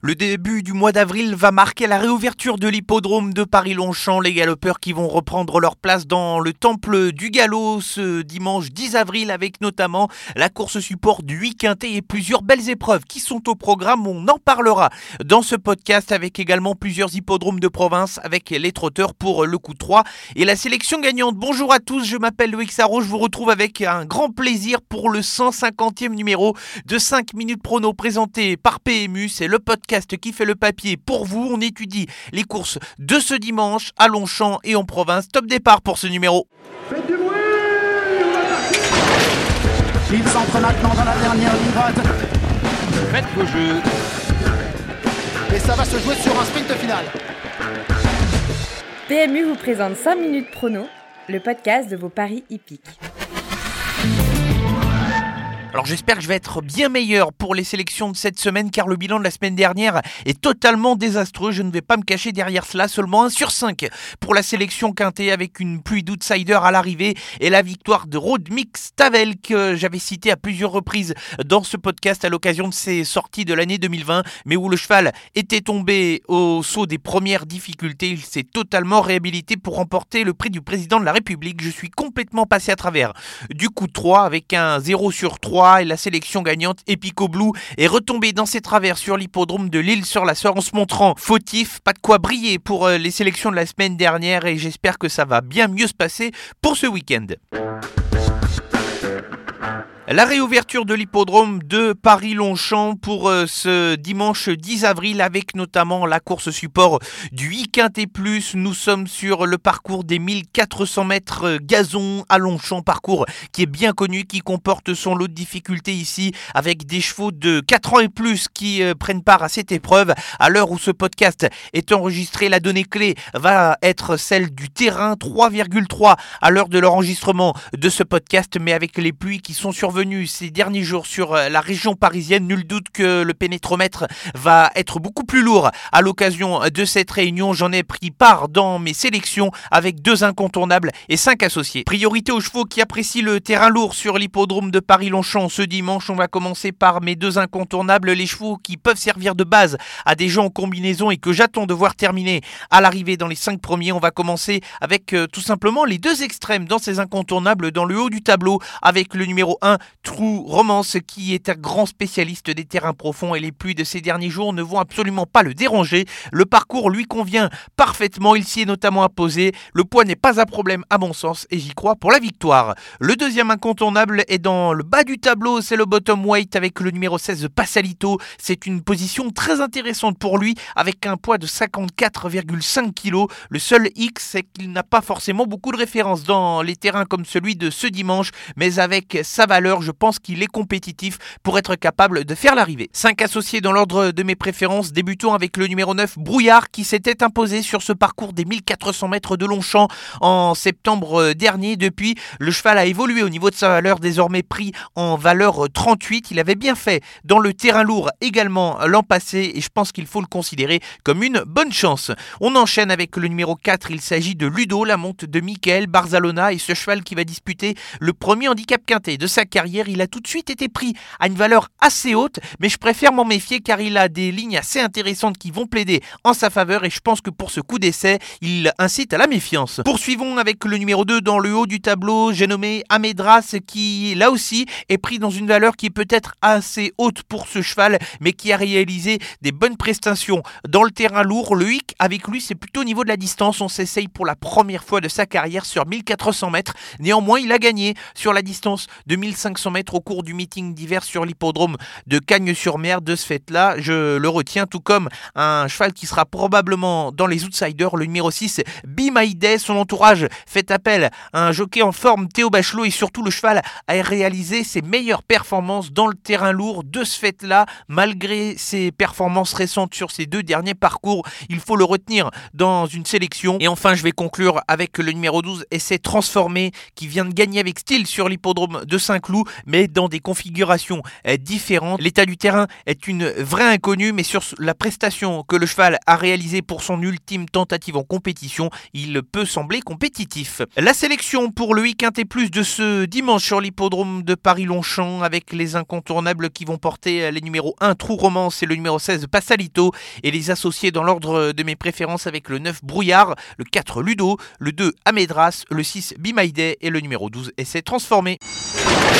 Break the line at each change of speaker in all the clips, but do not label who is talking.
Le début du mois d'avril va marquer la réouverture de l'hippodrome de Paris-Longchamp. Les galopeurs qui vont reprendre leur place dans le temple du galop ce dimanche 10 avril avec notamment la course support du 8 quintet et plusieurs belles épreuves qui sont au programme. On en parlera dans ce podcast avec également plusieurs hippodromes de province avec les trotteurs pour le coup 3 et la sélection gagnante. Bonjour à tous, je m'appelle Loïc Sarro, je vous retrouve avec un grand plaisir pour le 150e numéro de 5 minutes prono présenté par PMU. C'est le podcast qui fait le papier pour vous. On étudie les courses de ce dimanche à Longchamp et en province. Top départ pour ce numéro.
Faites du bruit Il s'entre maintenant dans la dernière ligne droite.
Faites vos jeux.
Et ça va se jouer sur un sprint final.
PMU vous présente 5 minutes prono, le podcast de vos paris hippiques.
Alors j'espère que je vais être bien meilleur pour les sélections de cette semaine car le bilan de la semaine dernière est totalement désastreux. Je ne vais pas me cacher derrière cela. Seulement 1 sur 5 pour la sélection quintée avec une pluie d'outsider à l'arrivée et la victoire de Road Mix Tavel que j'avais cité à plusieurs reprises dans ce podcast à l'occasion de ses sorties de l'année 2020 mais où le cheval était tombé au saut des premières difficultés. Il s'est totalement réhabilité pour remporter le prix du président de la République. Je suis complètement passé à travers du coup 3 avec un 0 sur 3 et la sélection gagnante Epico Blue est retombée dans ses travers sur l'hippodrome de l'île sur la Soeur en se montrant fautif. Pas de quoi briller pour euh, les sélections de la semaine dernière et j'espère que ça va bien mieux se passer pour ce week-end. La réouverture de l'hippodrome de Paris-Longchamp pour euh, ce dimanche 10 avril avec notamment la course support du 8 Quintet Plus. Nous sommes sur le parcours des 1400 mètres euh, gazon à Longchamp, parcours qui est bien connu, qui comporte son lot de difficultés ici avec des chevaux de 4 ans et plus qui euh, prennent part à cette épreuve. À l'heure où ce podcast est enregistré, la donnée clé va être celle du terrain 3,3 à l'heure de l'enregistrement de ce podcast, mais avec les pluies qui sont survenues ces derniers jours sur euh, la région parisienne, nul doute que le pénétromètre va être beaucoup plus lourd. À l'occasion de cette réunion, j'en ai pris part dans mes sélections avec deux incontournables et cinq associés. Priorité aux chevaux qui apprécient le terrain lourd sur l'hippodrome de Paris-Longchamp. Ce dimanche, on va commencer par mes deux incontournables, les chevaux qui peuvent servir de base à des gens en combinaison et que j'attends de voir terminer à l'arrivée dans les cinq premiers. On va commencer avec euh, tout simplement les deux extrêmes dans ces incontournables dans le haut du tableau avec le numéro 1 Trou Romance qui est un grand spécialiste des terrains profonds et les pluies de ces derniers jours ne vont absolument pas le déranger. Le parcours lui convient parfaitement, il s'y est notamment imposé. Le poids n'est pas un problème à mon sens et j'y crois pour la victoire. Le deuxième incontournable est dans le bas du tableau, c'est le bottom weight avec le numéro 16 Passalito. C'est une position très intéressante pour lui avec un poids de 54,5 kg. Le seul X c'est qu'il n'a pas forcément beaucoup de références dans les terrains comme celui de ce dimanche, mais avec sa valeur je pense qu'il est compétitif pour être capable de faire l'arrivée. 5 associés dans l'ordre de mes préférences, débutons avec le numéro 9, Brouillard, qui s'était imposé sur ce parcours des 1400 mètres de Longchamp en septembre dernier. Depuis, le cheval a évolué au niveau de sa valeur, désormais pris en valeur 38. Il avait bien fait dans le terrain lourd également l'an passé et je pense qu'il faut le considérer comme une bonne chance. On enchaîne avec le numéro 4, il s'agit de Ludo, la monte de Michael Barzalona et ce cheval qui va disputer le premier handicap quintet de sa carrière il a tout de suite été pris à une valeur assez haute, mais je préfère m'en méfier car il a des lignes assez intéressantes qui vont plaider en sa faveur et je pense que pour ce coup d'essai, il incite à la méfiance. Poursuivons avec le numéro 2 dans le haut du tableau, j'ai nommé Amedras qui là aussi est pris dans une valeur qui est peut-être assez haute pour ce cheval, mais qui a réalisé des bonnes prestations dans le terrain lourd. Le hic avec lui, c'est plutôt au niveau de la distance. On s'essaye pour la première fois de sa carrière sur 1400 mètres. Néanmoins, il a gagné sur la distance de 1500 mètres au cours du meeting d'hiver sur l'hippodrome de Cagnes-sur-Mer. De ce fait-là, je le retiens, tout comme un cheval qui sera probablement dans les outsiders, le numéro 6, Be My Day. Son entourage fait appel à un jockey en forme, Théo Bachelot, et surtout le cheval a réalisé ses meilleures performances dans le terrain lourd. De ce fait-là, malgré ses performances récentes sur ses deux derniers parcours, il faut le retenir dans une sélection. Et enfin, je vais conclure avec le numéro 12, Essai Transformé, qui vient de gagner avec style sur l'hippodrome de Saint-Cloud mais dans des configurations euh, différentes. L'état du terrain est une vraie inconnue, mais sur la prestation que le cheval a réalisée pour son ultime tentative en compétition, il peut sembler compétitif. La sélection pour le week-end et plus de ce dimanche sur l'hippodrome de Paris-Longchamp avec les incontournables qui vont porter les numéros 1 Trou Romance et le numéro 16 Passalito et les associés dans l'ordre de mes préférences avec le 9 Brouillard, le 4 Ludo, le 2 Amedras, le 6 Bimaïdé et le numéro 12 Essai Transformé.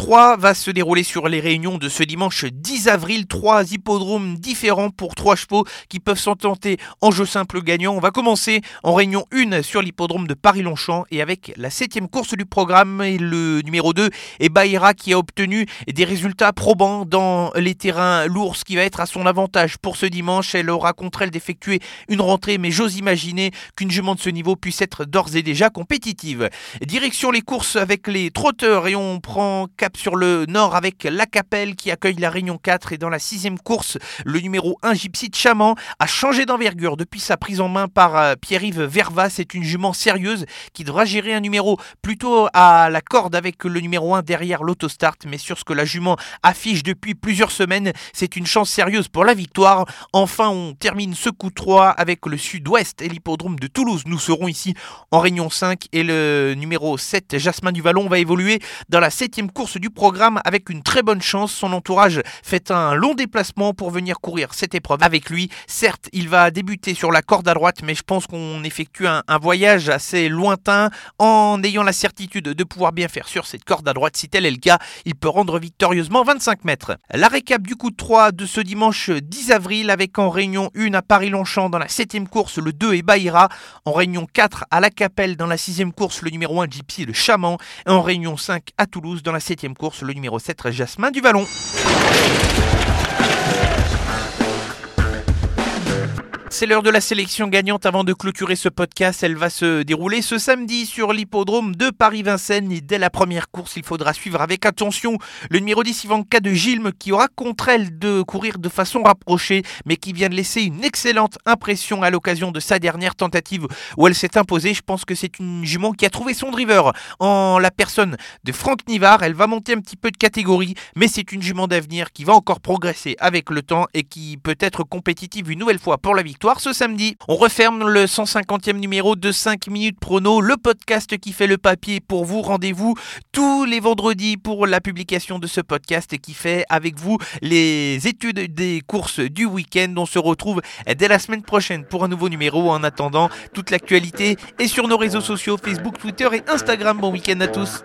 3 va se dérouler sur les réunions de ce dimanche 10 avril. Trois hippodromes différents pour trois chevaux qui peuvent s'en tenter en jeu simple gagnant. On va commencer en réunion 1 sur l'hippodrome de Paris-Longchamp et avec la septième course du programme et le numéro 2 et Baïra qui a obtenu des résultats probants dans les terrains lourds, ce qui va être à son avantage pour ce dimanche. Elle aura contre elle d'effectuer une rentrée, mais j'ose imaginer qu'une jument de ce niveau puisse être d'ores et déjà compétitive. Direction les courses avec les trotteurs et on prend cap sur le nord avec la Capelle qui accueille la Réunion 4 et dans la sixième course, le numéro 1 Gypsy de Chaman a changé d'envergure depuis sa prise en main par euh, Pierre-Yves Verva. C'est une jument sérieuse qui devra gérer un numéro plutôt à la corde avec le numéro 1 derrière l'autostart, mais sur ce que la jument affiche depuis plusieurs semaines, c'est une chance sérieuse pour la victoire. Enfin, on termine ce coup 3 avec le sud-ouest et l'hippodrome de Toulouse. Nous serons ici en Réunion 5 et le numéro 7 Jasmin du Vallon va évoluer dans la 7 course du programme avec une très bonne chance. Son entourage fait un long déplacement pour venir courir cette épreuve avec lui. Certes, il va débuter sur la corde à droite, mais je pense qu'on effectue un, voyage assez lointain en ayant la certitude de pouvoir bien faire sur cette corde à droite. Si tel est le cas, il peut rendre victorieusement 25 mètres. La récap du coup de 3 de ce dimanche 10 avril avec en réunion 1 à Paris-Longchamp dans la 7 course, le 2 et Baïra. En réunion 4 à La Capelle dans la 6 course, le numéro 1 Gypsy le Chaman. Et en réunion 5 à Toulouse dans la course, le numéro 7, Jasmin du C'est l'heure de la sélection gagnante avant de clôturer ce podcast. Elle va se dérouler ce samedi sur l'hippodrome de Paris-Vincennes. Et dès la première course, il faudra suivre avec attention le numéro 10 Ivanka de Gilles qui aura contre elle de courir de façon rapprochée, mais qui vient de laisser une excellente impression à l'occasion de sa dernière tentative où elle s'est imposée. Je pense que c'est une jument qui a trouvé son driver en la personne de Franck Nivard. Elle va monter un petit peu de catégorie, mais c'est une jument d'avenir qui va encore progresser avec le temps et qui peut être compétitive une nouvelle fois pour la ce samedi. On referme le 150e numéro de 5 minutes prono, le podcast qui fait le papier pour vous. Rendez-vous tous les vendredis pour la publication de ce podcast qui fait avec vous les études des courses du week-end. On se retrouve dès la semaine prochaine pour un nouveau numéro. En attendant, toute l'actualité est sur nos réseaux sociaux Facebook, Twitter et Instagram. Bon week-end à tous.